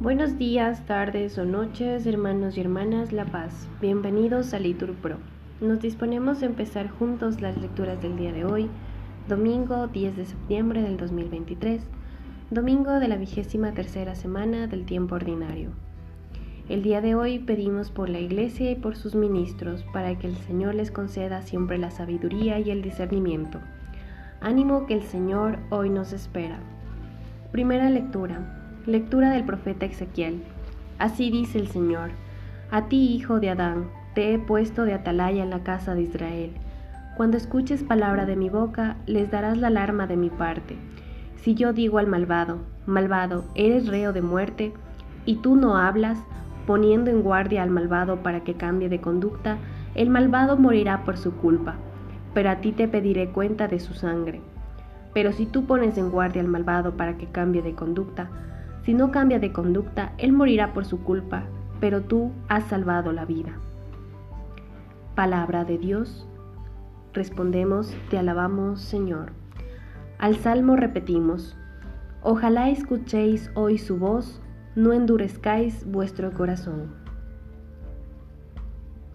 Buenos días, tardes o noches, hermanos y hermanas La Paz. Bienvenidos a Litur Pro. Nos disponemos a empezar juntos las lecturas del día de hoy, domingo 10 de septiembre del 2023, domingo de la vigésima tercera semana del tiempo ordinario. El día de hoy pedimos por la Iglesia y por sus ministros para que el Señor les conceda siempre la sabiduría y el discernimiento. Ánimo que el Señor hoy nos espera. Primera lectura. Lectura del profeta Ezequiel. Así dice el Señor, a ti, hijo de Adán, te he puesto de atalaya en la casa de Israel. Cuando escuches palabra de mi boca, les darás la alarma de mi parte. Si yo digo al malvado, malvado, eres reo de muerte, y tú no hablas, poniendo en guardia al malvado para que cambie de conducta, el malvado morirá por su culpa, pero a ti te pediré cuenta de su sangre. Pero si tú pones en guardia al malvado para que cambie de conducta, si no cambia de conducta, él morirá por su culpa, pero tú has salvado la vida. Palabra de Dios. Respondemos, te alabamos, Señor. Al salmo repetimos, ojalá escuchéis hoy su voz, no endurezcáis vuestro corazón.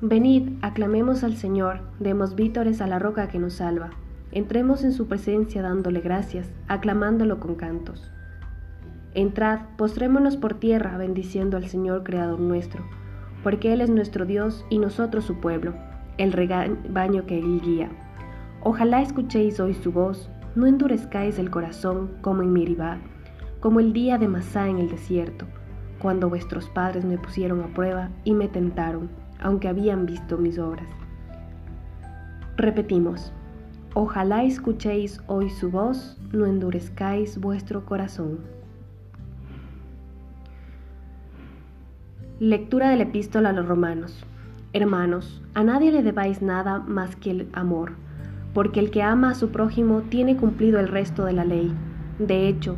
Venid, aclamemos al Señor, demos vítores a la roca que nos salva. Entremos en su presencia dándole gracias, aclamándolo con cantos. Entrad, postrémonos por tierra, bendiciendo al Señor Creador nuestro, porque Él es nuestro Dios y nosotros su pueblo, el rebaño que Él guía. Ojalá escuchéis hoy su voz, no endurezcáis el corazón como en Miribá, como el día de Masá en el desierto, cuando vuestros padres me pusieron a prueba y me tentaron, aunque habían visto mis obras. Repetimos, ojalá escuchéis hoy su voz, no endurezcáis vuestro corazón. Lectura de la epístola a los romanos. Hermanos, a nadie le debáis nada más que el amor, porque el que ama a su prójimo tiene cumplido el resto de la ley. De hecho,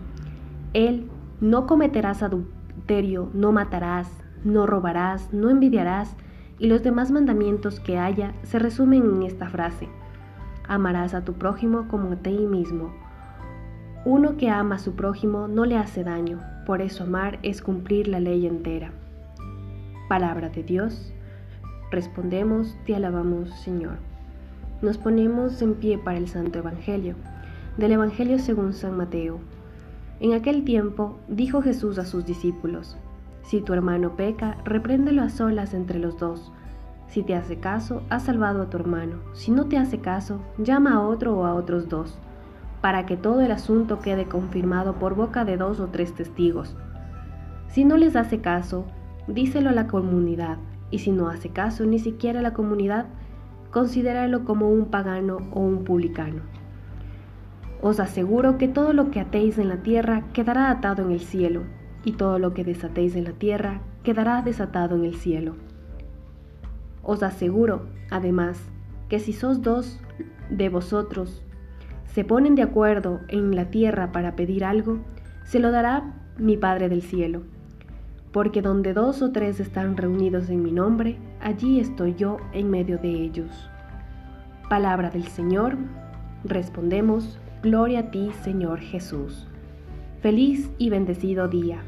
él no cometerás adulterio, no matarás, no robarás, no envidiarás, y los demás mandamientos que haya se resumen en esta frase. Amarás a tu prójimo como a ti mismo. Uno que ama a su prójimo no le hace daño, por eso amar es cumplir la ley entera. Palabra de Dios. Respondemos, te alabamos Señor. Nos ponemos en pie para el Santo Evangelio. Del Evangelio según San Mateo. En aquel tiempo dijo Jesús a sus discípulos, Si tu hermano peca, repréndelo a solas entre los dos. Si te hace caso, has salvado a tu hermano. Si no te hace caso, llama a otro o a otros dos, para que todo el asunto quede confirmado por boca de dos o tres testigos. Si no les hace caso, díselo a la comunidad, y si no hace caso ni siquiera a la comunidad, considéralo como un pagano o un publicano. Os aseguro que todo lo que atéis en la tierra quedará atado en el cielo, y todo lo que desatéis en la tierra quedará desatado en el cielo. Os aseguro, además, que si sos dos de vosotros se ponen de acuerdo en la tierra para pedir algo, se lo dará mi Padre del cielo porque donde dos o tres están reunidos en mi nombre, allí estoy yo en medio de ellos. Palabra del Señor, respondemos, Gloria a ti, Señor Jesús. Feliz y bendecido día.